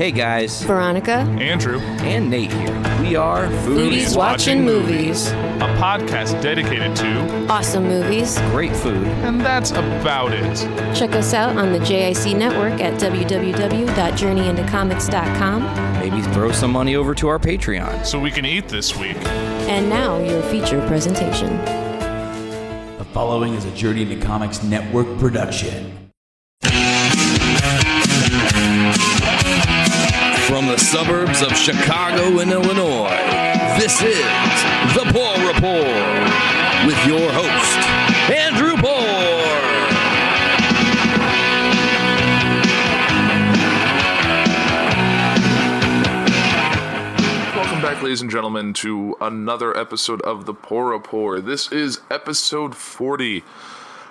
Hey guys, Veronica, Andrew, and Nate here. We are Foodies Watching Movies. a podcast dedicated to, Awesome movies. Great food. and that's about it. Check us out on the JIC network at www.journeyintocomics.com. Maybe throw some money over to our Patreon. So we can eat this week. And now, your feature presentation. The following is a Journey into Comics Network production. Suburbs of Chicago and Illinois, this is The Poor Report with your host, Andrew Poor. Welcome back, ladies and gentlemen, to another episode of the Poor Report. This is episode 40.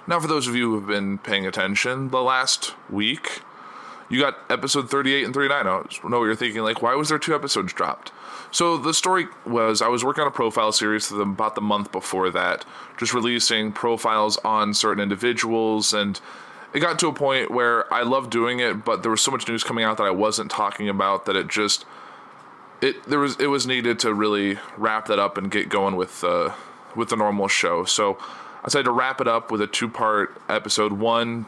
Now, for those of you who have been paying attention, the last week, you got episode 38 and 39. I know what you're thinking, like, why was there two episodes dropped? So, the story was I was working on a profile series about the month before that, just releasing profiles on certain individuals, and it got to a point where I loved doing it, but there was so much news coming out that I wasn't talking about that it just it there was it was needed to really wrap that up and get going with uh, with the normal show. So I decided to wrap it up with a two part episode. One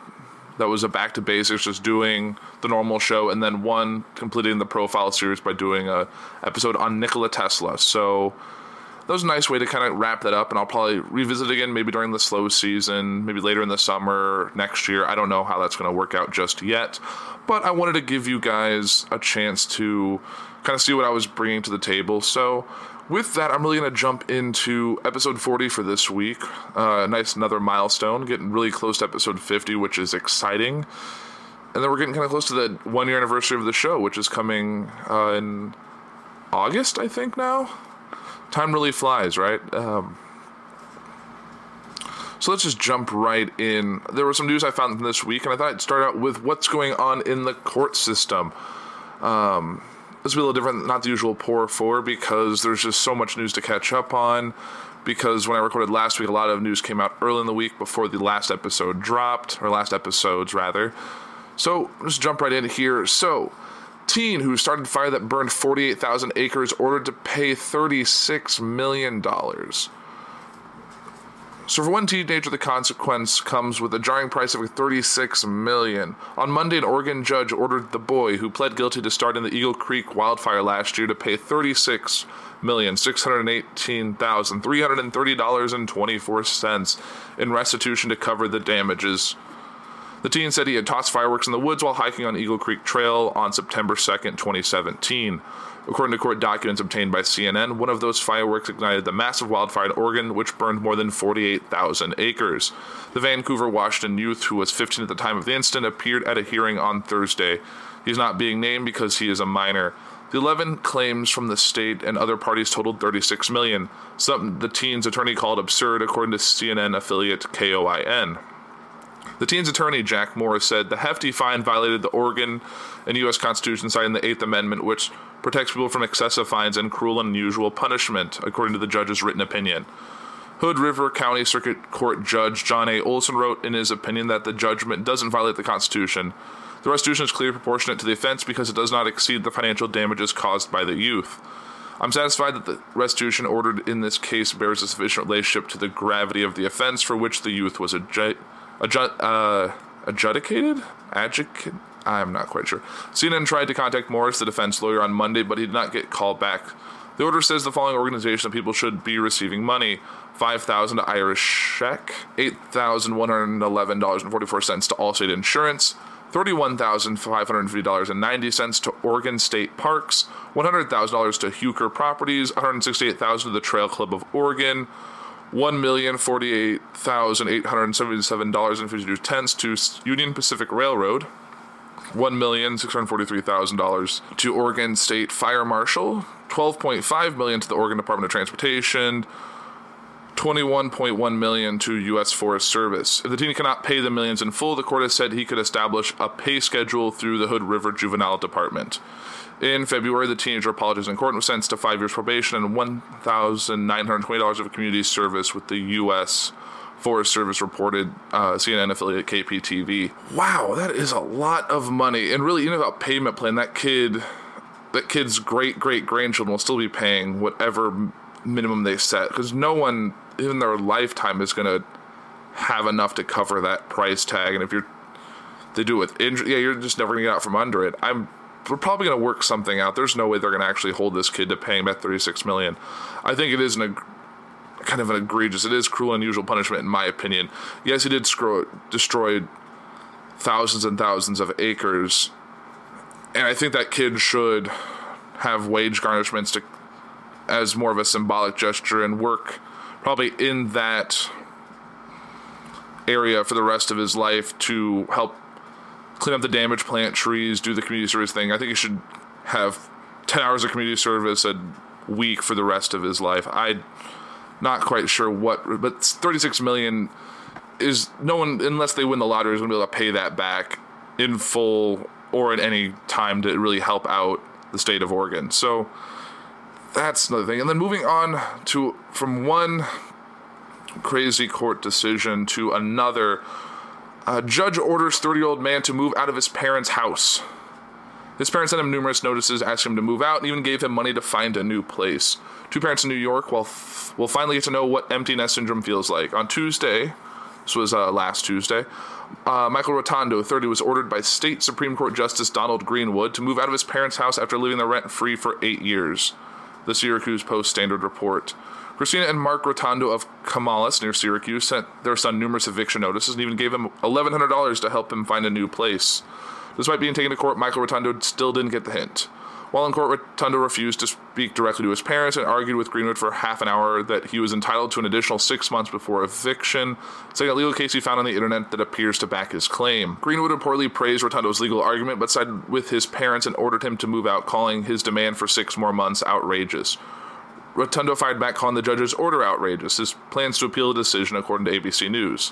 that was a back to basics, just doing the normal show, and then one completing the profile series by doing a episode on Nikola Tesla. So that was a nice way to kind of wrap that up, and I'll probably revisit it again maybe during the slow season, maybe later in the summer next year. I don't know how that's going to work out just yet, but I wanted to give you guys a chance to kind of see what I was bringing to the table. So, with that, I'm really going to jump into episode 40 for this week. Uh, nice another milestone, getting really close to episode 50, which is exciting. And then we're getting kind of close to the one year anniversary of the show, which is coming uh, in August, I think now time really flies, right? Um, so let's just jump right in. There was some news I found this week, and I thought I'd start out with what's going on in the court system. Um, this will be a little different, not the usual pour four, because there's just so much news to catch up on. Because when I recorded last week, a lot of news came out early in the week before the last episode dropped, or last episodes rather. So let's jump right in here. So, teen who started fire that burned 48,000 acres ordered to pay 36 million dollars. So for one teenager, the consequence comes with a jarring price of 36 million. On Monday, an Oregon judge ordered the boy who pled guilty to starting the Eagle Creek wildfire last year to pay 36 million six hundred eighteen thousand three hundred and thirty dollars and twenty four cents in restitution to cover the damages. The teen said he had tossed fireworks in the woods while hiking on Eagle Creek Trail on September 2nd, 2017. According to court documents obtained by CNN, one of those fireworks ignited the massive wildfire in Oregon, which burned more than 48,000 acres. The Vancouver, Washington youth, who was 15 at the time of the incident, appeared at a hearing on Thursday. He is not being named because he is a minor. The 11 claims from the state and other parties totaled 36 million, something the teen's attorney called absurd, according to CNN affiliate KOIN. The teen's attorney, Jack Morris, said the hefty fine violated the Oregon and U.S. Constitution, citing the Eighth Amendment, which protects people from excessive fines and cruel and unusual punishment, according to the judge's written opinion. Hood River County Circuit Court Judge John A. Olson wrote in his opinion that the judgment doesn't violate the Constitution. The restitution is clearly proportionate to the offense because it does not exceed the financial damages caused by the youth. I'm satisfied that the restitution ordered in this case bears a sufficient relationship to the gravity of the offense for which the youth was adju- adju- uh, adjudicated? Adjudicated? I'm not quite sure. CNN tried to contact Morris, the defense lawyer, on Monday, but he did not get called back. The order says the following organization of people should be receiving money: five thousand to Irish check, eight thousand one hundred eleven dollars and forty four cents to Allstate Insurance, thirty-one thousand five hundred fifty dollars and ninety cents to Oregon State Parks, one hundred thousand dollars to Huker Properties, $168,000 to the Trail Club of Oregon, one million forty-eight thousand eight hundred seventy-seven dollars and fifty-two cents to Union Pacific Railroad, one million six hundred forty-three thousand dollars to Oregon State Fire Marshal, twelve point five million to the Oregon Department of Transportation. 21.1 million to U.S. Forest Service. If the teen cannot pay the millions in full, the court has said he could establish a pay schedule through the Hood River Juvenile Department. In February, the teenager apologized in court and was sentenced to five years probation and $1,920 of community service with the U.S. Forest Service reported uh, CNN affiliate KPTV. Wow, that is a lot of money. And really, know about payment plan, that kid, that kid's great great grandchildren will still be paying whatever minimum they set because no one in their lifetime is going to have enough to cover that price tag. And if you're they do it with injury, yeah, you're just never going to get out from under it. I'm we're probably going to work something out. There's no way they're going to actually hold this kid to paying that 36 million. I think it is an kind of an egregious. It is cruel and unusual punishment, in my opinion. Yes, he did screw, destroy thousands and thousands of acres, and I think that kid should have wage garnishments to as more of a symbolic gesture and work probably in that area for the rest of his life to help clean up the damaged plant trees, do the community service thing. I think he should have 10 hours of community service a week for the rest of his life. I'm not quite sure what, but 36 million is no one, unless they win the lottery, is going to be able to pay that back in full or at any time to really help out the state of Oregon. So that's another thing. And then moving on to from one crazy court decision to another. A judge orders 30 year old man to move out of his parents' house. His parents sent him numerous notices asking him to move out and even gave him money to find a new place. Two parents in New York will, f- will finally get to know what empty nest syndrome feels like. On Tuesday, this was uh, last Tuesday, uh, Michael Rotondo, 30, was ordered by State Supreme Court Justice Donald Greenwood to move out of his parents' house after living there rent free for eight years. The Syracuse Post Standard report. Christina and Mark Rotondo of Camillus near Syracuse sent their son numerous eviction notices and even gave him $1,100 to help him find a new place. Despite being taken to court, Michael Rotondo still didn't get the hint. While in court, Rotondo refused to speak directly to his parents and argued with Greenwood for half an hour that he was entitled to an additional six months before eviction, saying a legal case he found on the internet that appears to back his claim. Greenwood reportedly praised Rotondo's legal argument but sided with his parents and ordered him to move out, calling his demand for six more months outrageous. Rotondo fired back, calling the judge's order outrageous. His plans to appeal the decision, according to ABC News.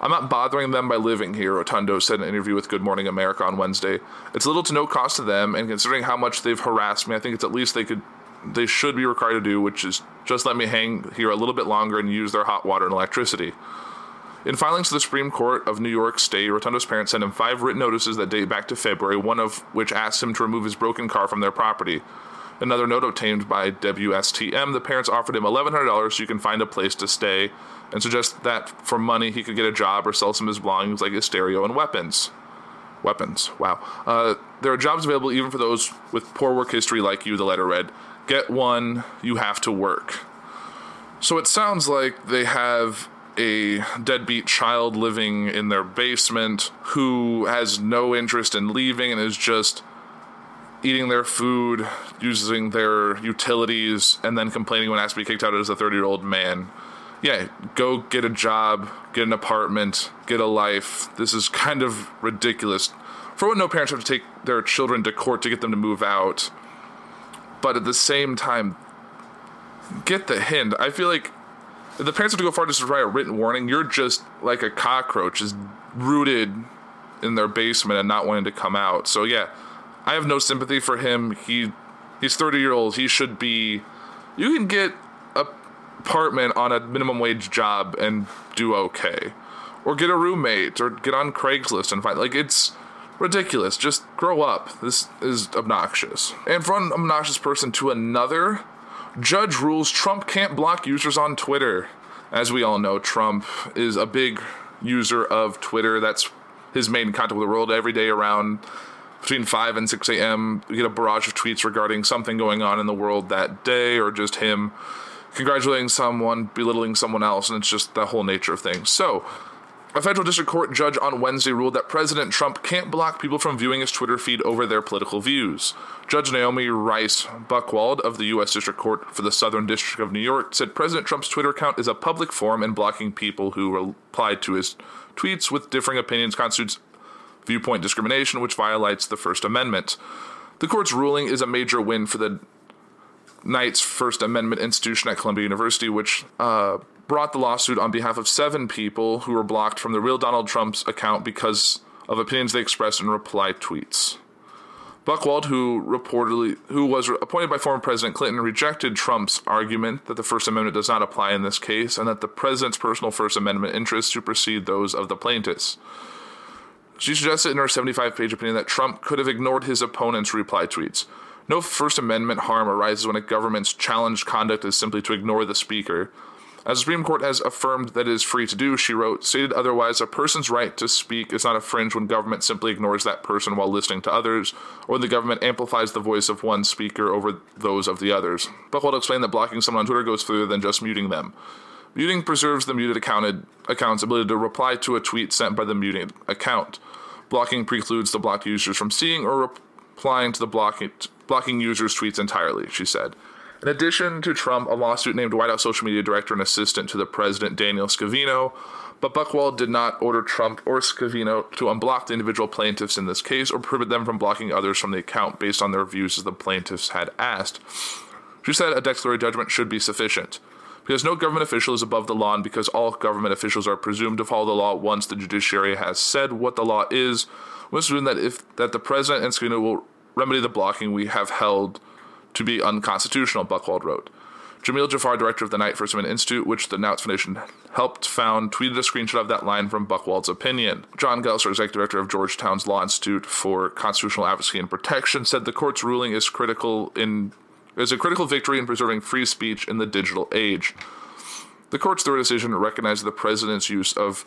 I'm not bothering them by living here, Rotondo said in an interview with Good Morning America on Wednesday. It's little to no cost to them, and considering how much they've harassed me, I think it's at least they could they should be required to do, which is just let me hang here a little bit longer and use their hot water and electricity. In filings to the Supreme Court of New York State, Rotondo's parents sent him five written notices that date back to February, one of which asked him to remove his broken car from their property. Another note obtained by WSTM, the parents offered him $1,100 so you can find a place to stay and suggest that for money he could get a job or sell some of his belongings like his stereo and weapons. Weapons, wow. Uh, there are jobs available even for those with poor work history like you, the letter read. Get one, you have to work. So it sounds like they have a deadbeat child living in their basement who has no interest in leaving and is just eating their food, using their utilities, and then complaining when asked to be kicked out as a 30 year old man. Yeah, go get a job, get an apartment, get a life. This is kind of ridiculous. For what no parents have to take their children to court to get them to move out. But at the same time, get the hint. I feel like the parents have to go far just to write a written warning, you're just like a cockroach, is rooted in their basement and not wanting to come out. So yeah, I have no sympathy for him. He he's 30 year old. He should be. You can get a apartment on a minimum wage job and do okay, or get a roommate, or get on Craigslist and find like it's ridiculous. Just grow up. This is obnoxious. And from an obnoxious person to another, judge rules Trump can't block users on Twitter. As we all know, Trump is a big user of Twitter. That's his main contact with the world every day around between 5 and 6 a.m. We get a barrage of tweets regarding something going on in the world that day or just him congratulating someone, belittling someone else, and it's just the whole nature of things. So, a federal district court judge on Wednesday ruled that President Trump can't block people from viewing his Twitter feed over their political views. Judge Naomi Reice Buchwald of the U.S. District Court for the Southern District of New York said President Trump's Twitter account is a public forum and blocking people who reply to his tweets with differing opinions constitutes viewpoint discrimination, which violates the First Amendment. The court's ruling is a major win for the Knight's First Amendment institution at Columbia University, which uh, brought the lawsuit on behalf of seven people who were blocked from the real Donald Trump's account because of opinions they expressed in reply tweets. Buchwald, who reportedly who was appointed by former President Clinton, rejected Trump's argument that the First Amendment does not apply in this case and that the president's personal First Amendment interests supersede those of the plaintiffs. She suggested in her 75 page opinion that Trump could have ignored his opponent's reply tweets. No First Amendment harm arises when a government's challenged conduct is simply to ignore the speaker. As the Supreme Court has affirmed that it is free to do, she wrote, stated otherwise, a person's right to speak is not infringed when government simply ignores that person while listening to others, or when the government amplifies the voice of one speaker over those of the others. Buchwald explained that blocking someone on Twitter goes further than just muting them. Muting preserves the muted accounted account's ability to reply to a tweet sent by the muted account. Blocking precludes the blocked users from seeing or replying to the blocking, blocking users' tweets entirely, she said. In addition to Trump, a lawsuit named White House social media director and assistant to the president, Daniel Scavino, but Buchwald did not order Trump or Scavino to unblock the individual plaintiffs in this case or prohibit them from blocking others from the account based on their views as the plaintiffs had asked. She said a declaratory judgment should be sufficient. Because no government official is above the law, and because all government officials are presumed to follow the law once the judiciary has said what the law is, we assume that if that the president and Scavino will remedy the blocking we have held to be unconstitutional, Buchwald wrote. Jameel Jaffer, director of the Knight First Amendment Institute, which the Knight Foundation helped found, tweeted a screenshot of that line from Buchwald's opinion. John Geltzer, executive director of Georgetown's Law Institute for Constitutional Advocacy and Protection, said the court's ruling is critical in is a critical victory in preserving free speech in the digital age. The court's third decision recognized the president's use of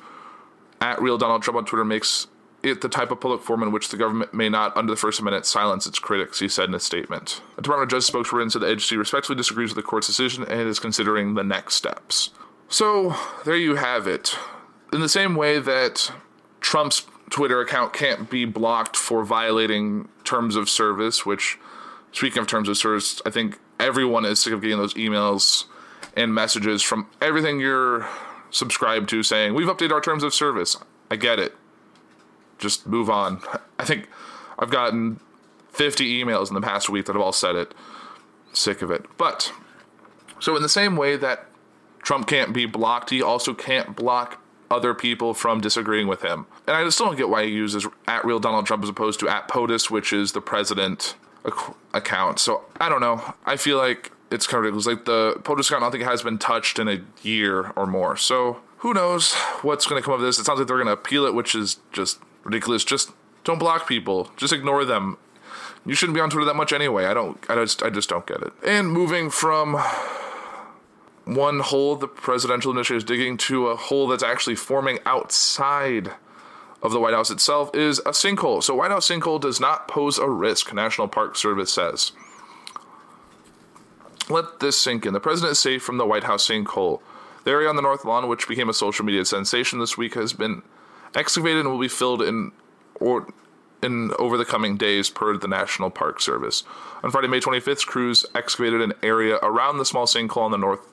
at real Donald Trump on Twitter makes it the type of public forum in which the government may not, under the First Amendment, silence its critics, he said in a statement. The Department of Justice spokesperson said the agency respectfully disagrees with the court's decision and is considering the next steps. So, there you have it. In the same way that Trump's Twitter account can't be blocked for violating terms of service, which, speaking of terms of service, I think everyone is sick of getting those emails and messages from everything you're subscribed to saying, We've updated our terms of service. I get it just move on. I think I've gotten 50 emails in the past week that have all said it. Sick of it. But, so in the same way that Trump can't be blocked, he also can't block other people from disagreeing with him. And I still don't get why he uses at real Donald Trump as opposed to at POTUS, which is the president account. So I don't know. I feel like it's kind of ridiculous. Like the POTUS account, I don't think it has been touched in a year or more. So who knows what's going to come of this? It sounds like they're going to appeal it, which is just ridiculous. Just don't block people. Just ignore them. You shouldn't be on Twitter that much anyway. I don't. I just. I just don't get it. And moving from one hole the presidential initiative is digging to a hole that's actually forming outside of the White House itself is a sinkhole. So White House sinkhole does not pose a risk. National Park Service says. Let this sink in. The president is safe from the White House sinkhole. The area on the North Lawn, which became a social media sensation this week, has been excavated and will be filled in or in over the coming days per the National Park Service. On Friday, May 25th, crews excavated an area around the small sinkhole on the North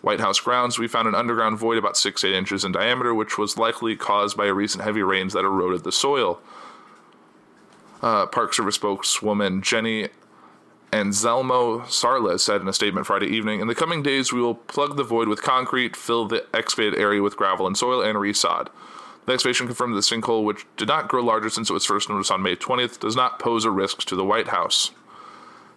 White House grounds. We found an underground void about 6 8 inches in diameter, which was likely caused by a recent heavy rains that eroded the soil. Uh, Park Service spokeswoman Jenny Anzelmo-Sarles said in a statement Friday evening In the coming days, we will plug the void with concrete, fill the excavated area with gravel and soil, and resod. The excavation confirmed the sinkhole, which did not grow larger since it was first noticed on May 20th, does not pose a risk to the White House.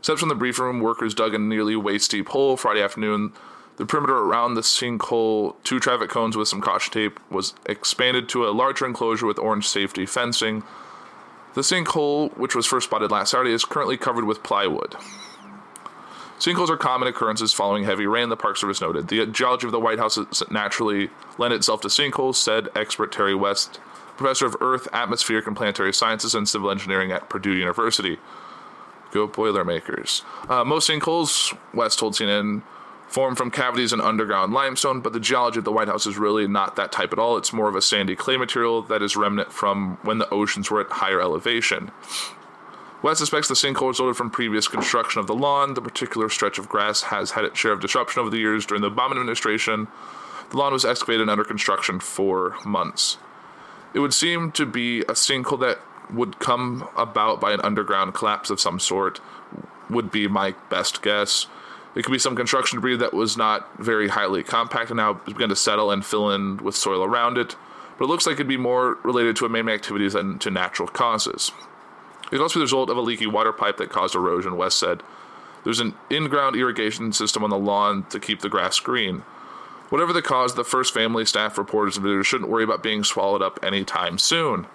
Steps from the brief room, workers dug a nearly waist deep hole Friday afternoon. The perimeter around the sinkhole, two traffic cones with some caution tape, was expanded to a larger enclosure with orange safety fencing. The sinkhole, which was first spotted last Saturday, is currently covered with plywood. Sinkholes are common occurrences following heavy rain, the Park Service noted. The geology of the White House naturally lend itself to sinkholes, said expert Terry West, professor of Earth, Atmospheric, and Planetary Sciences and Civil Engineering at Purdue University. Go Boilermakers. Uh, most sinkholes, West told CNN, form from cavities in underground limestone, but the geology of the White House is really not that type at all. It's more of a sandy clay material that is remnant from when the oceans were at higher elevation. West suspects the sinkhole resulted from previous construction of the lawn. The particular stretch of grass has had its share of disruption over the years. During the Obama administration, the lawn was excavated and under construction for months. It would seem to be a sinkhole that would come about by an underground collapse of some sort, would be my best guess. It could be some construction debris that was not very highly compact and now begun to settle and fill in with soil around it, but it looks like it'd be more related to man-made activities than to natural causes. It could also be the result of a leaky water pipe that caused erosion, West said. There's an in ground irrigation system on the lawn to keep the grass green. Whatever the cause, the first family, staff, reporters, and visitors shouldn't worry about being swallowed up anytime soon.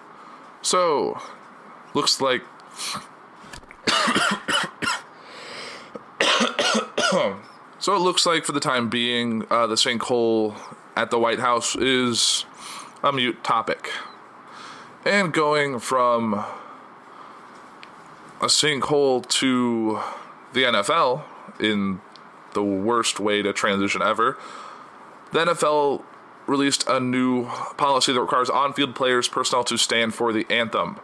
So, looks like. so it looks like for the time being, uh, the sinkhole at the White House is a mute topic. And going from a sinkhole to the NFL in the worst way to transition ever, the NFL released a new policy that requires on field players' personnel to stand for the anthem.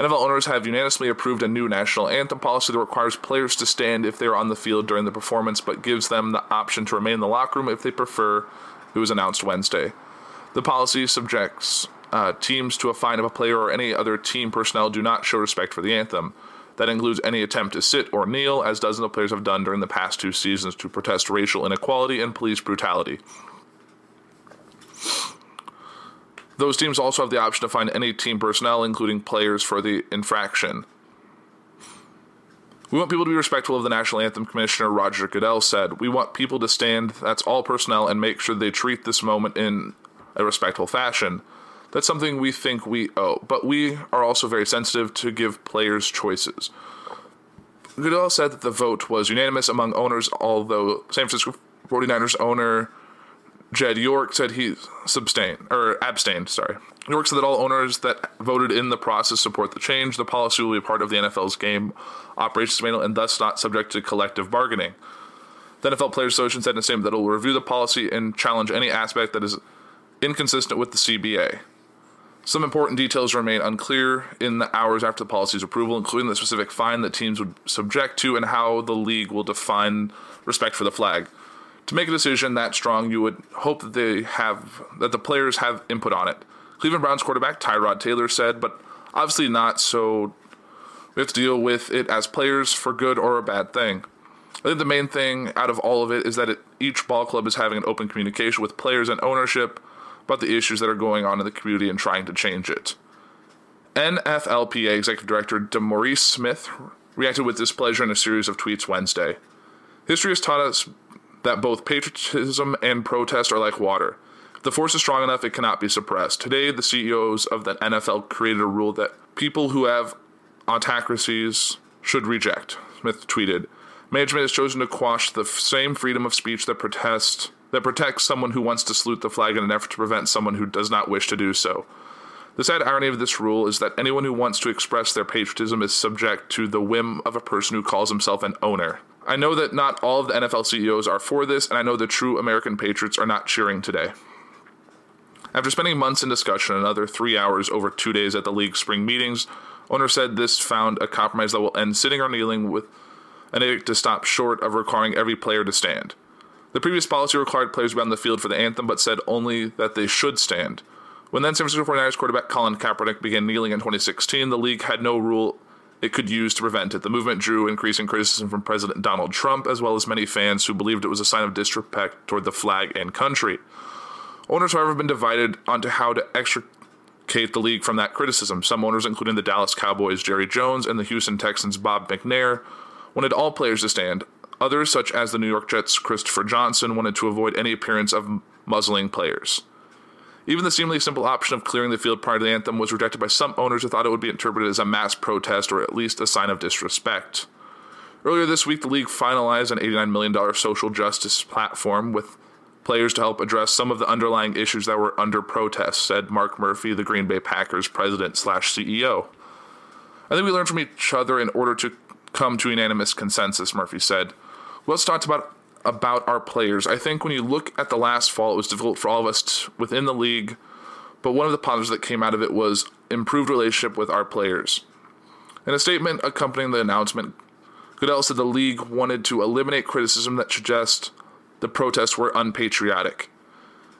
NFL owners have unanimously approved a new national anthem policy that requires players to stand if they are on the field during the performance, but gives them the option to remain in the locker room if they prefer. It was announced Wednesday. The policy subjects uh, teams to a fine if a player or any other team personnel do not show respect for the anthem. That includes any attempt to sit or kneel, as dozens of players have done during the past two seasons to protest racial inequality and police brutality. Those teams also have the option to find any team personnel, including players, for the infraction. We want people to be respectful of the national anthem, Commissioner Roger Goodell said. We want people to stand, that's all personnel, and make sure they treat this moment in a respectful fashion. That's something we think we owe, but we are also very sensitive to give players choices. Goodell said that the vote was unanimous among owners, although San Francisco 49ers owner Jed York said he abstained or abstained. Sorry, York said that all owners that voted in the process support the change. The policy will be part of the NFL's game operations manual and thus not subject to collective bargaining. The NFL Players Association said in a statement that it will review the policy and challenge any aspect that is inconsistent with the CBA. Some important details remain unclear in the hours after the policy's approval, including the specific fine that teams would subject to and how the league will define respect for the flag to make a decision that strong, you would hope that they have that the players have input on it. Cleveland Browns quarterback Tyrod Taylor said, but obviously not. So we have to deal with it as players for good or a bad thing. I think the main thing out of all of it is that it, each ball club is having an open communication with players and ownership about the issues that are going on in the community and trying to change it. NFLPA Executive Director DeMaurice Smith reacted with displeasure in a series of tweets Wednesday. History has taught us that both patriotism and protest are like water. If the force is strong enough, it cannot be suppressed. Today, the CEOs of the NFL created a rule that people who have autocracies should reject. Smith tweeted, "Management has chosen to quash the same freedom of speech that protest that protects someone who wants to salute the flag in an effort to prevent someone who does not wish to do so." The sad irony of this rule is that anyone who wants to express their patriotism is subject to the whim of a person who calls himself an owner. I know that not all of the NFL CEOs are for this, and I know the true American patriots are not cheering today. After spending months in discussion, another three hours over two days at the league's spring meetings, owner said this found a compromise that will end sitting or kneeling with an edict to stop short of requiring every player to stand. The previous policy required players to be on the field for the anthem, but said only that they should stand. When then San Francisco 49ers quarterback Colin Kaepernick began kneeling in 2016, the league had no rule it could use to prevent it. The movement drew increasing criticism from President Donald Trump, as well as many fans who believed it was a sign of disrespect toward the flag and country. Owners, however, have been divided onto how to extricate the league from that criticism. Some owners, including the Dallas Cowboys' Jerry Jones and the Houston Texans' Bob McNair, wanted all players to stand. Others, such as the New York Jets' Christopher Johnson, wanted to avoid any appearance of muzzling players. Even the seemingly simple option of clearing the field prior to the anthem was rejected by some owners who thought it would be interpreted as a mass protest or at least a sign of disrespect. Earlier this week, the league finalized an $89 million social justice platform with players to help address some of the underlying issues that were under protest, said Mark Murphy, the Green Bay Packers president slash CEO. I think we learn from each other in order to come to unanimous consensus, Murphy said. Let's talk about about our players. I think when you look at the last fall, it was difficult for all of us within the league, but one of the positives that came out of it was improved relationship with our players. In a statement accompanying the announcement, Goodell said the league wanted to eliminate criticism that suggests the protests were unpatriotic.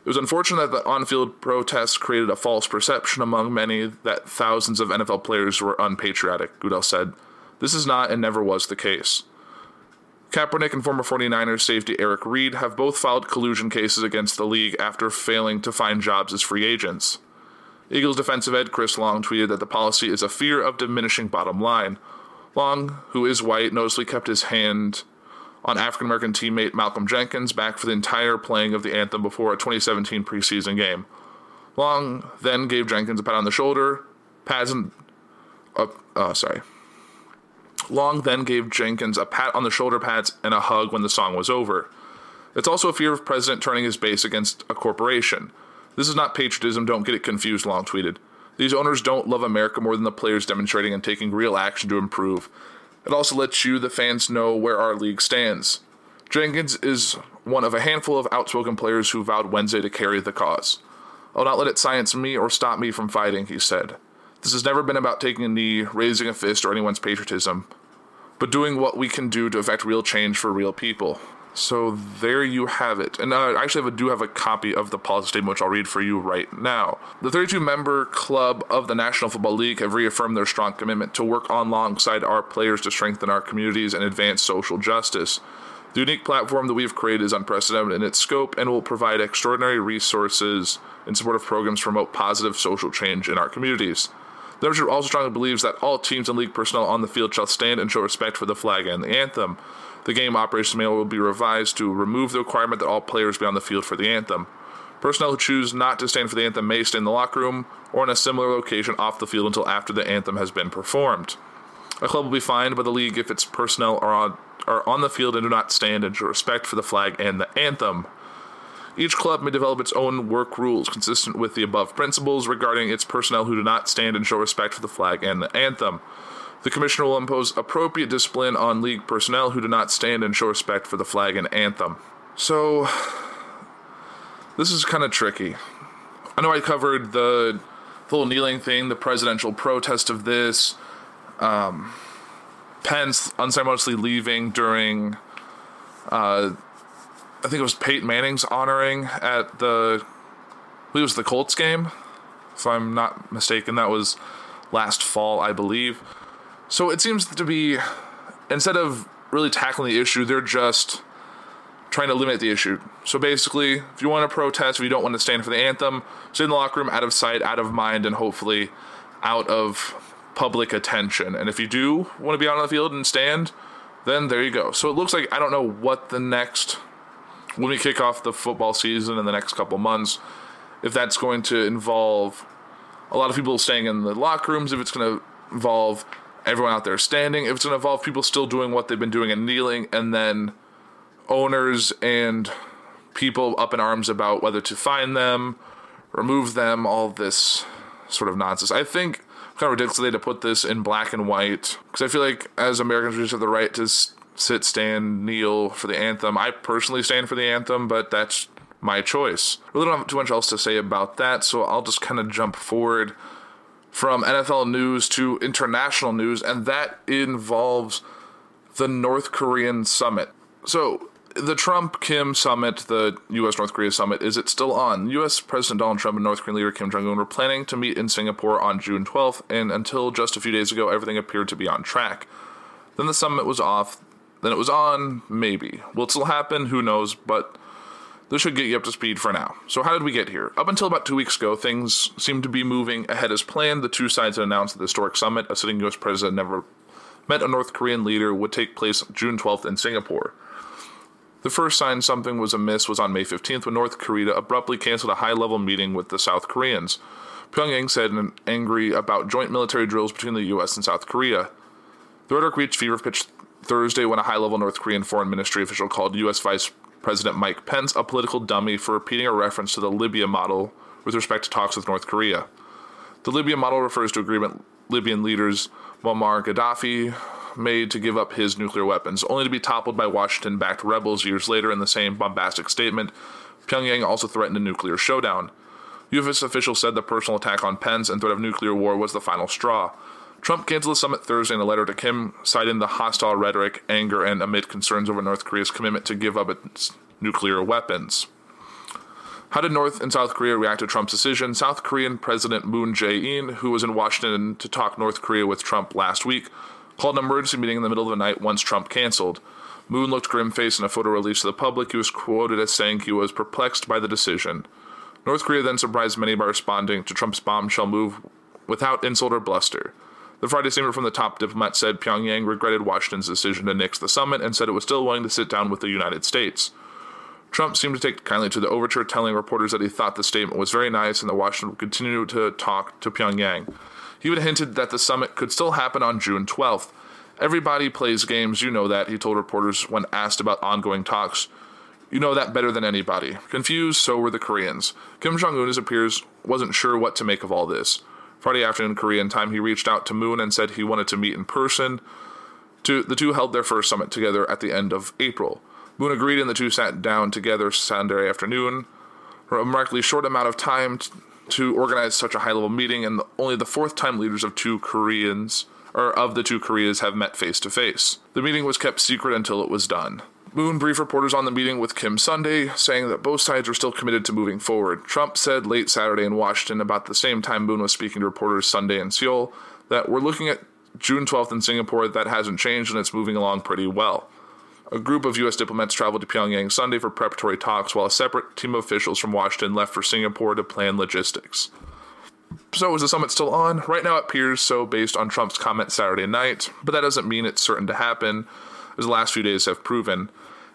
It was unfortunate that the on field protests created a false perception among many that thousands of NFL players were unpatriotic, Goodell said. This is not and never was the case. Kaepernick and former 49ers safety Eric Reid have both filed collusion cases against the league after failing to find jobs as free agents. Eagles defensive end Chris Long tweeted that the policy is a fear of diminishing bottom line. Long, who is white, noticeably kept his hand on African American teammate Malcolm Jenkins back for the entire playing of the anthem before a 2017 preseason game. Long then gave Jenkins a pat on the shoulder, pats and uh, uh, sorry. Long then gave Jenkins a pat on the shoulder pads and a hug when the song was over. It's also a fear of president turning his base against a corporation. This is not patriotism, don't get it confused, Long tweeted. These owners don't love America more than the players demonstrating and taking real action to improve. It also lets you, the fans, know where our league stands. Jenkins is one of a handful of outspoken players who vowed Wednesday to carry the cause. I'll not let it silence me or stop me from fighting, he said. This has never been about taking a knee, raising a fist, or anyone's patriotism, but doing what we can do to affect real change for real people. So there you have it. And I actually have a, do have a copy of the policy statement, which I'll read for you right now. The 32 member club of the National Football League have reaffirmed their strong commitment to work alongside our players to strengthen our communities and advance social justice. The unique platform that we've created is unprecedented in its scope and will provide extraordinary resources in support of programs to promote positive social change in our communities. The also strongly believes that all teams and league personnel on the field shall stand and show respect for the flag and the anthem. The game operations manual will be revised to remove the requirement that all players be on the field for the anthem. Personnel who choose not to stand for the anthem may stay in the locker room or in a similar location off the field until after the anthem has been performed. A club will be fined by the league if its personnel are on, are on the field and do not stand and show respect for the flag and the anthem. Each club may develop its own work rules consistent with the above principles regarding its personnel who do not stand and show respect for the flag and the anthem. The commissioner will impose appropriate discipline on league personnel who do not stand and show respect for the flag and anthem. So, this is kind of tricky. I know I covered the, the little kneeling thing, the presidential protest of this, um, Pence unceremoniously leaving during, uh, I think it was Peyton Manning's honoring at the, it was the Colts game, if I'm not mistaken. That was last fall, I believe. So it seems to be, instead of really tackling the issue, they're just trying to eliminate the issue. So basically, if you want to protest, if you don't want to stand for the anthem, stay in the locker room, out of sight, out of mind, and hopefully out of public attention. And if you do want to be out on the field and stand, then there you go. So it looks like I don't know what the next when we kick off the football season in the next couple months, if that's going to involve a lot of people staying in the locker rooms, if it's going to involve everyone out there standing, if it's going to involve people still doing what they've been doing and kneeling, and then owners and people up in arms about whether to fine them, remove them, all this sort of nonsense. I think kind of ridiculous to put this in black and white because I feel like as Americans we just have the right to sit, stand, kneel for the anthem. I personally stand for the anthem, but that's my choice. Really don't have too much else to say about that, so I'll just kind of jump forward from NFL news to international news, and that involves the North Korean summit. So, the Trump Kim summit, the U.S. North Korea summit, is it still on? U.S. President Donald Trump and North Korean leader Kim Jong un were planning to meet in Singapore on June 12th, and until just a few days ago, everything appeared to be on track. Then the summit was off, then it was on, maybe. Will it still happen? Who knows? But this should get you up to speed for now. So, how did we get here? Up until about two weeks ago, things seemed to be moving ahead as planned. The two sides had announced that the historic summit, a sitting U.S. president never met a North Korean leader, would take place June 12th in Singapore. The first sign something was amiss was on May 15th when North Korea abruptly canceled a high level meeting with the South Koreans. Pyongyang said angry about joint military drills between the U.S. and South Korea. The rhetoric reached fever pitch Thursday when a high level North Korean foreign ministry official called U.S. Vice President Mike Pence a political dummy for repeating a reference to the Libya model with respect to talks with North Korea. The Libya model refers to agreement Libyan leaders Muammar Gaddafi made to give up his nuclear weapons, only to be toppled by Washington backed rebels years later in the same bombastic statement. Pyongyang also threatened a nuclear showdown. U.S. officials said the personal attack on Pence and threat of nuclear war was the final straw. Trump canceled the summit Thursday in a letter to Kim, citing the hostile rhetoric, anger, and amid concerns over North Korea's commitment to give up its nuclear weapons. How did North and South Korea react to Trump's decision? South Korean President Moon Jae-in, who was in Washington to talk North Korea with Trump last week, called an emergency meeting in the middle of the night once Trump canceled. Moon looked grim faced in a photo released to the public. He was quoted as saying he was perplexed by the decision. North Korea then surprised many by responding to Trump's bombshell move without insult or bluster. The Friday statement from the top diplomat said Pyongyang regretted Washington's decision to nix the summit and said it was still willing to sit down with the United States. Trump seemed to take kindly to the overture, telling reporters that he thought the statement was very nice and that Washington would continue to talk to Pyongyang. He even hinted that the summit could still happen on June 12th. Everybody plays games, you know that, he told reporters when asked about ongoing talks. You know that better than anybody. Confused, so were the Koreans. Kim Jong un, it appears, wasn't sure what to make of all this. Friday afternoon Korean time, he reached out to Moon and said he wanted to meet in person. The two held their first summit together at the end of April. Moon agreed, and the two sat down together Sunday afternoon. A remarkably short amount of time t- to organize such a high-level meeting, and the, only the fourth time leaders of two Koreans or of the two Koreas have met face to face. The meeting was kept secret until it was done. Moon briefed reporters on the meeting with Kim Sunday, saying that both sides were still committed to moving forward. Trump said late Saturday in Washington, about the same time Moon was speaking to reporters Sunday in Seoul, that we're looking at June 12th in Singapore. That hasn't changed and it's moving along pretty well. A group of U.S. diplomats traveled to Pyongyang Sunday for preparatory talks, while a separate team of officials from Washington left for Singapore to plan logistics. So, is the summit still on? Right now, it appears so based on Trump's comment Saturday night, but that doesn't mean it's certain to happen, as the last few days have proven.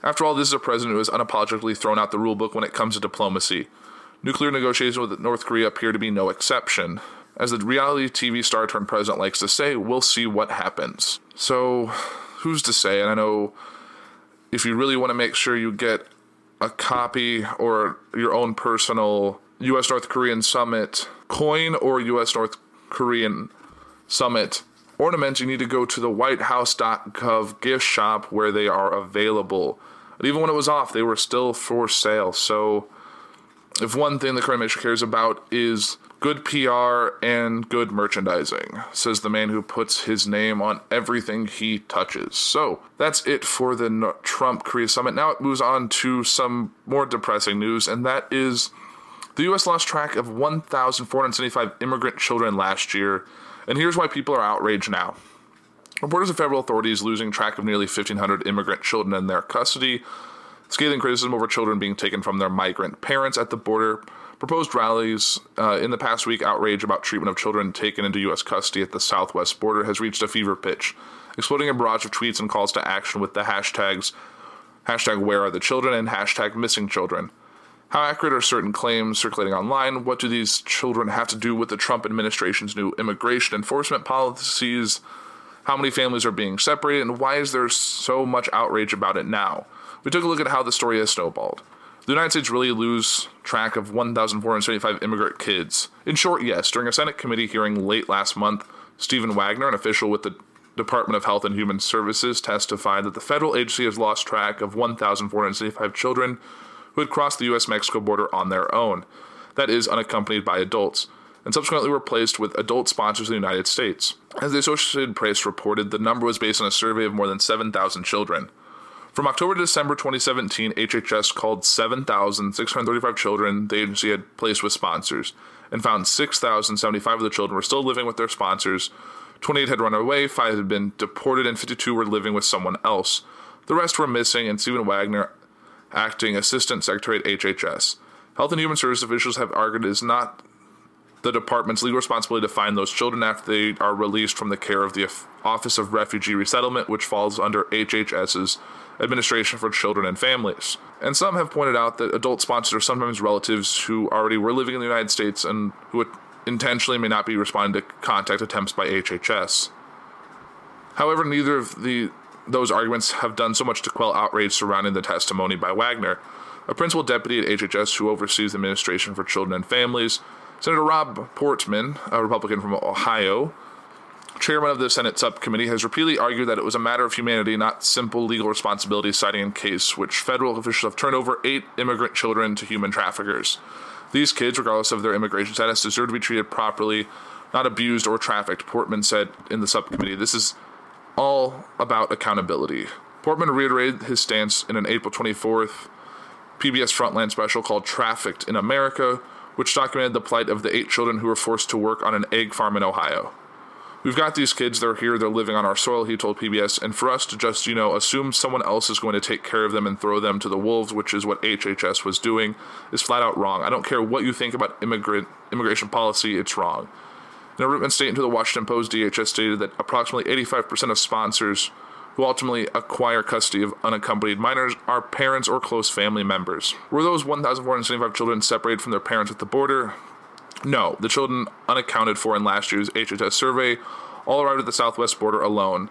After all, this is a president who has unapologetically thrown out the rulebook when it comes to diplomacy. Nuclear negotiations with North Korea appear to be no exception. As the reality TV star turned president likes to say, we'll see what happens. So, who's to say? And I know if you really want to make sure you get a copy or your own personal U.S. North Korean summit coin or U.S. North Korean summit ornament, you need to go to the whitehouse.gov gift shop where they are available. And even when it was off, they were still for sale. So, if one thing the Korean Ministry cares about is good PR and good merchandising, says the man who puts his name on everything he touches. So, that's it for the Trump Korea summit. Now it moves on to some more depressing news, and that is the U.S. lost track of 1,475 immigrant children last year. And here's why people are outraged now. Reporters of federal authorities losing track of nearly 1,500 immigrant children in their custody, scathing criticism over children being taken from their migrant parents at the border, proposed rallies uh, in the past week, outrage about treatment of children taken into U.S. custody at the southwest border has reached a fever pitch, exploding a barrage of tweets and calls to action with the hashtags hashtag where are the children and hashtag missing children. How accurate are certain claims circulating online? What do these children have to do with the Trump administration's new immigration enforcement policies? How many families are being separated? And why is there so much outrage about it now? We took a look at how the story has snowballed. The United States really lose track of 1,475 immigrant kids. In short, yes. During a Senate committee hearing late last month, Stephen Wagner, an official with the Department of Health and Human Services, testified that the federal agency has lost track of 1,475 children who had crossed the U.S. Mexico border on their own, that is, unaccompanied by adults, and subsequently replaced with adult sponsors in the United States. As the Associated Press reported, the number was based on a survey of more than 7,000 children. From October to December 2017, HHS called 7,635 children the agency had placed with sponsors and found 6,075 of the children were still living with their sponsors. 28 had run away, 5 had been deported, and 52 were living with someone else. The rest were missing, and Stephen Wagner acting assistant secretary at HHS. Health and Human Service officials have argued it is not the department's legal responsibility to find those children after they are released from the care of the Office of Refugee Resettlement, which falls under HHS's Administration for Children and Families. And some have pointed out that adult sponsors are sometimes relatives who already were living in the United States and who intentionally may not be responding to contact attempts by HHS. However, neither of the those arguments have done so much to quell outrage surrounding the testimony by Wagner. A principal deputy at HHS who oversees the Administration for Children and Families, Senator Rob Portman, a Republican from Ohio, chairman of the Senate subcommittee, has repeatedly argued that it was a matter of humanity, not simple legal responsibility, citing a case which federal officials have turned over eight immigrant children to human traffickers. These kids, regardless of their immigration status, deserve to be treated properly, not abused or trafficked, Portman said in the subcommittee. This is all about accountability. Portman reiterated his stance in an April 24th PBS Frontline special called Trafficked in America, which documented the plight of the eight children who were forced to work on an egg farm in Ohio. We've got these kids, they're here, they're living on our soil, he told PBS, and for us to just, you know, assume someone else is going to take care of them and throw them to the wolves, which is what HHS was doing, is flat out wrong. I don't care what you think about immigrant immigration policy, it's wrong. In a written statement to the Washington Post, DHS stated that approximately 85% of sponsors who ultimately acquire custody of unaccompanied minors are parents or close family members. Were those 1,475 children separated from their parents at the border? No, the children unaccounted for in last year's HHS survey all arrived at the southwest border alone.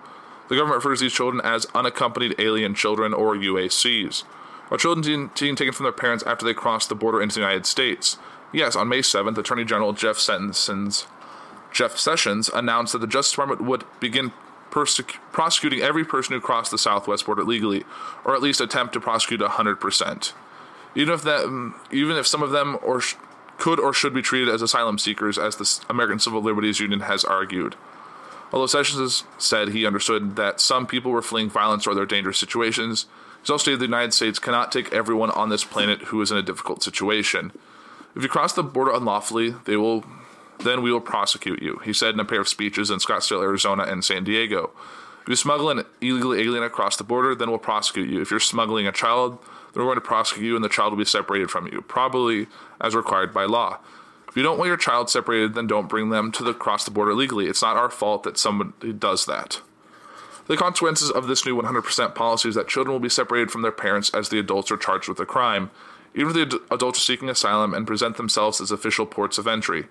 The government refers to these children as unaccompanied alien children or UACs. Are children being taken from their parents after they cross the border into the United States? Yes, on May 7th, Attorney General Jeff Sessions, Jeff Sessions announced that the Justice Department would begin prosecuting every person who crossed the southwest border legally, or at least attempt to prosecute 100%. Even if that, mm, even if some of them or sh- could or should be treated as asylum seekers, as the American Civil Liberties Union has argued. Although Sessions said he understood that some people were fleeing violence or other dangerous situations, he's also stated the United States cannot take everyone on this planet who is in a difficult situation. If you cross the border unlawfully, they will then we will prosecute you, he said in a pair of speeches in Scottsdale, Arizona and San Diego. If you smuggle an illegal alien across the border, then we'll prosecute you. If you're smuggling a child, then we're going to prosecute you and the child will be separated from you, probably as required by law. If you don't want your child separated, then don't bring them to the cross the border legally. It's not our fault that somebody does that. The consequences of this new 100% policy is that children will be separated from their parents as the adults are charged with a crime, even if the ad- adults are seeking asylum and present themselves as official ports of entry.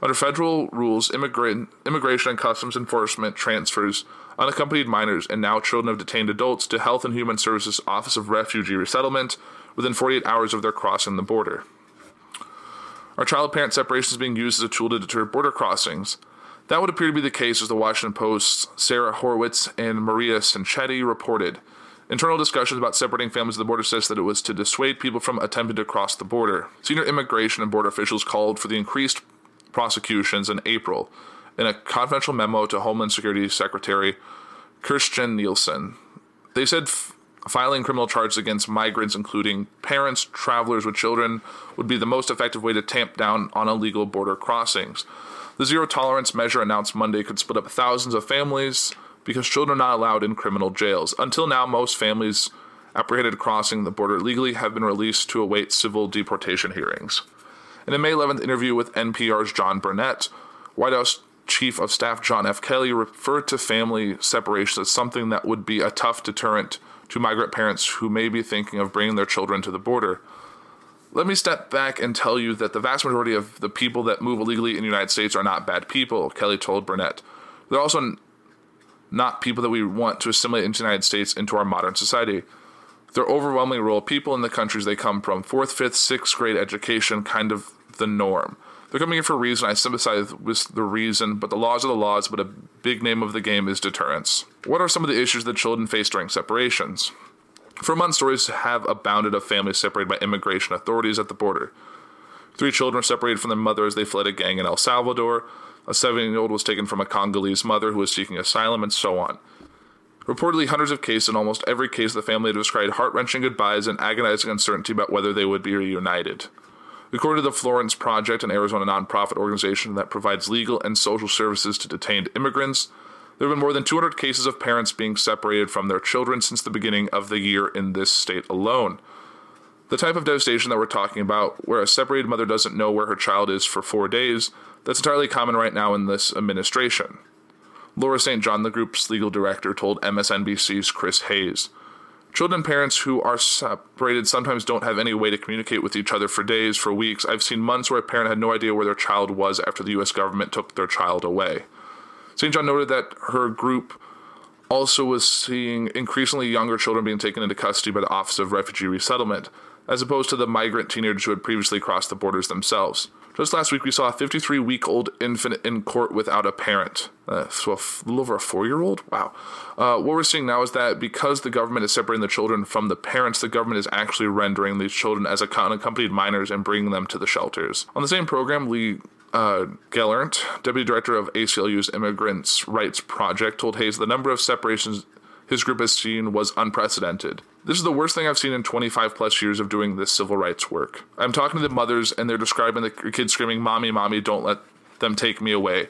Under federal rules, immigra- immigration and customs enforcement transfers unaccompanied minors and now children of detained adults to Health and Human Services Office of Refugee Resettlement within 48 hours of their crossing the border. Our child parent separation is being used as a tool to deter border crossings. That would appear to be the case, as the Washington Post's Sarah Horowitz and Maria Sanchetti reported. Internal discussions about separating families at the border says that it was to dissuade people from attempting to cross the border. Senior immigration and border officials called for the increased prosecutions in April in a confidential memo to Homeland Security Secretary Kirstjen Nielsen. They said f- filing criminal charges against migrants, including parents, travelers with children, would be the most effective way to tamp down on illegal border crossings. The zero tolerance measure announced Monday could split up thousands of families because children are not allowed in criminal jails. Until now, most families apprehended crossing the border illegally have been released to await civil deportation hearings. In a May 11th interview with NPR's John Burnett, White House Chief of Staff John F. Kelly referred to family separation as something that would be a tough deterrent to migrant parents who may be thinking of bringing their children to the border. Let me step back and tell you that the vast majority of the people that move illegally in the United States are not bad people, Kelly told Burnett. They're also not people that we want to assimilate into the United States into our modern society. They're overwhelmingly rural people in the countries they come from. Fourth, fifth, sixth grade education, kind of the norm. They're coming here for a reason. I sympathize with the reason, but the laws are the laws, but a big name of the game is deterrence. What are some of the issues that children face during separations? For months, stories have abounded of families separated by immigration authorities at the border. Three children were separated from their mother as they fled a gang in El Salvador. A seven year old was taken from a Congolese mother who was seeking asylum, and so on. Reportedly, hundreds of cases, in almost every case, the family had described heart wrenching goodbyes and agonizing uncertainty about whether they would be reunited. According to the Florence Project, an Arizona nonprofit organization that provides legal and social services to detained immigrants, there have been more than 200 cases of parents being separated from their children since the beginning of the year in this state alone. The type of devastation that we're talking about, where a separated mother doesn't know where her child is for four days, that's entirely common right now in this administration. Laura St. John, the group's legal director, told MSNBC's Chris Hayes. Children parents who are separated sometimes don't have any way to communicate with each other for days, for weeks. I've seen months where a parent had no idea where their child was after the U.S. government took their child away. St. John noted that her group also was seeing increasingly younger children being taken into custody by the Office of Refugee Resettlement, as opposed to the migrant teenagers who had previously crossed the borders themselves. Just last week, we saw a 53 week old infant in court without a parent. Uh, so a f- little over a four year old? Wow. Uh, what we're seeing now is that because the government is separating the children from the parents, the government is actually rendering these children as unaccompanied minors and bringing them to the shelters. On the same program, Lee uh, Gelernt, deputy director of ACLU's Immigrants' Rights Project, told Hayes the number of separations his group has seen was unprecedented. This is the worst thing I've seen in 25 plus years of doing this civil rights work. I'm talking to the mothers, and they're describing the kids screaming, Mommy, Mommy, don't let them take me away.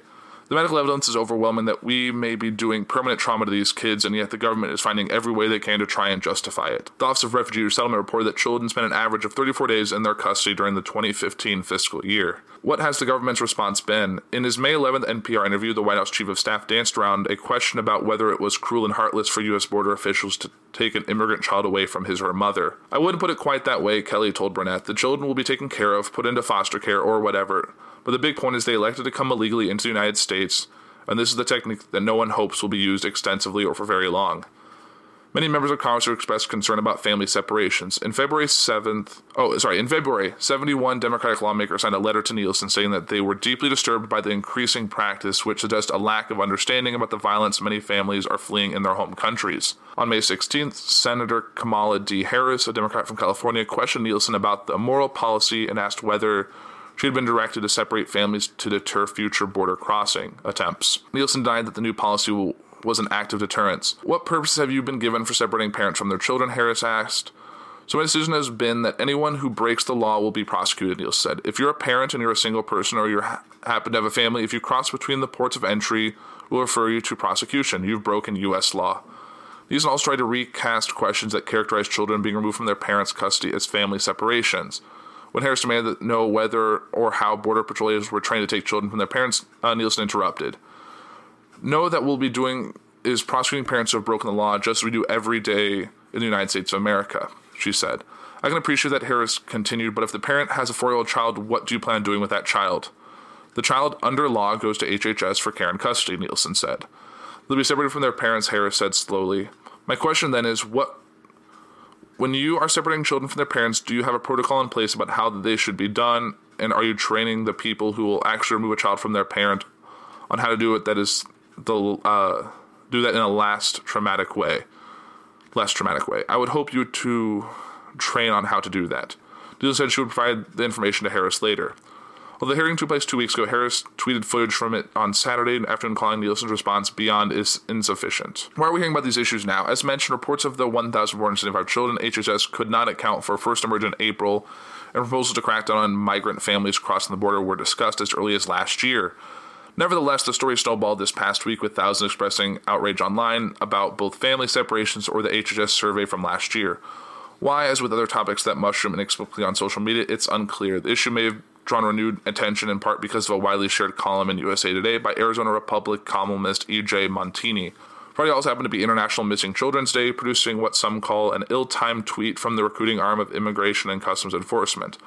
The medical evidence is overwhelming that we may be doing permanent trauma to these kids, and yet the government is finding every way they can to try and justify it. The Office of Refugee Resettlement reported that children spent an average of 34 days in their custody during the 2015 fiscal year. What has the government's response been? In his May 11th NPR interview, the White House Chief of Staff danced around a question about whether it was cruel and heartless for U.S. border officials to take an immigrant child away from his or her mother. I wouldn't put it quite that way, Kelly told Burnett. The children will be taken care of, put into foster care, or whatever. But the big point is they elected to come illegally into the United States and this is the technique that no one hopes will be used extensively or for very long. Many members of Congress expressed concern about family separations. In February 7th, oh, sorry, in February, 71 Democratic lawmakers signed a letter to Nielsen saying that they were deeply disturbed by the increasing practice, which suggests a lack of understanding about the violence many families are fleeing in their home countries. On May 16th, Senator Kamala D. Harris, a Democrat from California, questioned Nielsen about the moral policy and asked whether she had been directed to separate families to deter future border crossing attempts. Nielsen denied that the new policy will, was an act of deterrence. What purpose have you been given for separating parents from their children? Harris asked. So my decision has been that anyone who breaks the law will be prosecuted, Nielsen said. If you're a parent and you're a single person or you ha- happen to have a family, if you cross between the ports of entry, we'll refer you to prosecution. You've broken U.S. law. Nielsen also tried to recast questions that characterize children being removed from their parents' custody as family separations. When Harris demanded to know whether or how Border Patrol agents were trained to take children from their parents, uh, Nielsen interrupted. Know that we'll be doing is prosecuting parents who have broken the law just as we do every day in the United States of America, she said. I can appreciate that Harris continued, but if the parent has a four year old child, what do you plan on doing with that child? The child, under law, goes to HHS for care and custody, Nielsen said. They'll be separated from their parents, Harris said slowly. My question then is what when you are separating children from their parents, do you have a protocol in place about how they should be done? And are you training the people who will actually remove a child from their parent on how to do it that is the uh, do that in a last traumatic way, less traumatic way? I would hope you to train on how to do that. Deal said she would provide the information to Harris later. While the hearing took place two weeks ago, Harris tweeted footage from it on Saturday afternoon calling Nielsen's response beyond is insufficient. Why are we hearing about these issues now? As mentioned, reports of the 1,475 children HHS could not account for first emerged in April, and proposals to crack down on migrant families crossing the border were discussed as early as last year. Nevertheless, the story snowballed this past week with thousands expressing outrage online about both family separations or the HHS survey from last year. Why, as with other topics that mushroom inexplicably on social media, it's unclear. The issue may have drawn renewed attention in part because of a widely shared column in USA Today by Arizona Republic columnist E.J. Montini. Friday also happened to be International Missing Children's Day, producing what some call an ill timed tweet from the recruiting arm of Immigration and Customs Enforcement.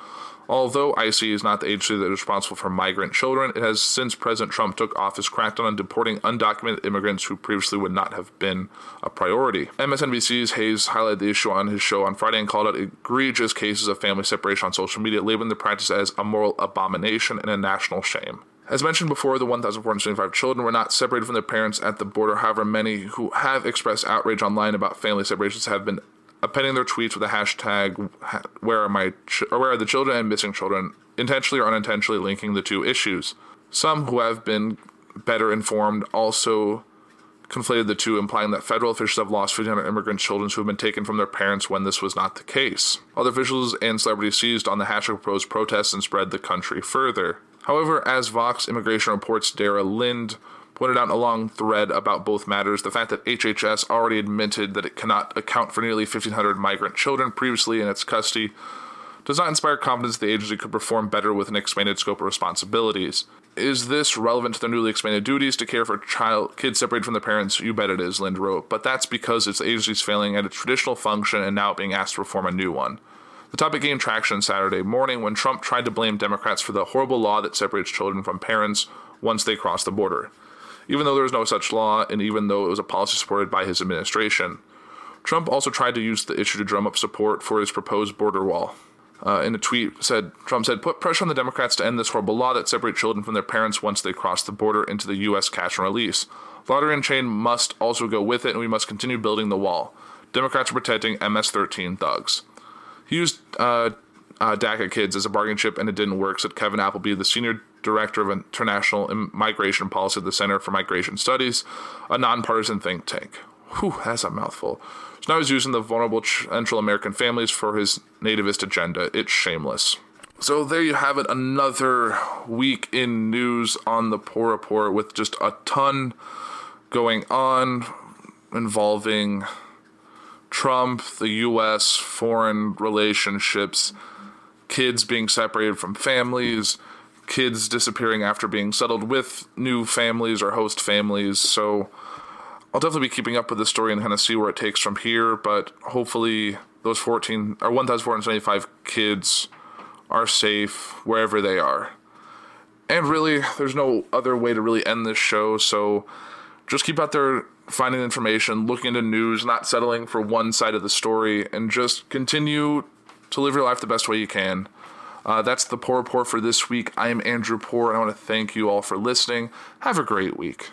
Although ICE is not the agency that is responsible for migrant children, it has since President Trump took office cracked on deporting undocumented immigrants who previously would not have been a priority. MSNBC's Hayes highlighted the issue on his show on Friday and called out egregious cases of family separation on social media, labeling the practice as a moral abomination and a national shame. As mentioned before, the 1,475 children were not separated from their parents at the border. However, many who have expressed outrage online about family separations have been appending their tweets with the hashtag "Where are my ch- or Where are the children?" and "Missing children," intentionally or unintentionally linking the two issues. Some who have been better informed also conflated the two, implying that federal officials have lost 1,500 immigrant children who have been taken from their parents when this was not the case. Other officials and celebrities seized on the hashtag proposed protests and spread the country further. However, as Vox Immigration Reports Dara Lind pointed out a long thread about both matters, the fact that HHS already admitted that it cannot account for nearly 1,500 migrant children previously in its custody does not inspire confidence the agency could perform better with an expanded scope of responsibilities. Is this relevant to their newly expanded duties to care for child kids separated from their parents? You bet it is, Lind wrote. But that's because its agency's failing at its traditional function and now being asked to perform a new one. The topic gained traction Saturday morning when Trump tried to blame Democrats for the horrible law that separates children from parents once they cross the border. Even though there was no such law, and even though it was a policy supported by his administration, Trump also tried to use the issue to drum up support for his proposed border wall. Uh, in a tweet, said Trump said, "Put pressure on the Democrats to end this horrible law that separates children from their parents once they cross the border into the U.S. catch and release. Lottery and chain must also go with it, and we must continue building the wall. Democrats are protecting MS-13 thugs." He used uh, uh, DACA kids as a bargaining chip, and it didn't work. Said Kevin Appleby, the senior director of international migration policy at the Center for Migration Studies, a nonpartisan think tank. Whew, that's a mouthful. So now he's using the vulnerable Central American families for his nativist agenda. It's shameless. So there you have it, another week in news on the Poor Report with just a ton going on involving Trump, the U.S., foreign relationships, kids being separated from families, kids disappearing after being settled with new families or host families. So I'll definitely be keeping up with this story and kind of see where it takes from here. But hopefully, those 14 or 1,475 kids are safe wherever they are. And really, there's no other way to really end this show. So just keep out there finding information, looking into news, not settling for one side of the story, and just continue to live your life the best way you can. Uh, that's the Poor Report for this week. I am Andrew Poor, and I want to thank you all for listening. Have a great week.